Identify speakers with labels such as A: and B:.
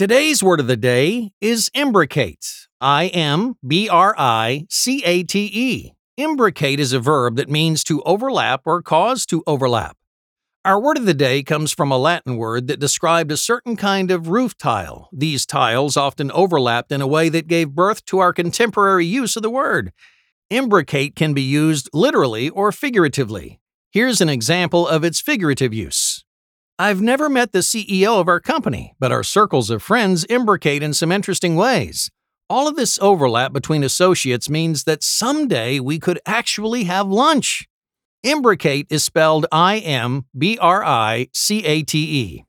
A: Today's word of the day is imbricate. I M B R I C A T E. Imbricate is a verb that means to overlap or cause to overlap. Our word of the day comes from a Latin word that described a certain kind of roof tile. These tiles often overlapped in a way that gave birth to our contemporary use of the word. Imbricate can be used literally or figuratively. Here's an example of its figurative use. I've never met the CEO of our company, but our circles of friends imbricate in some interesting ways. All of this overlap between associates means that someday we could actually have lunch. Imbricate is spelled I M B R I C A T E.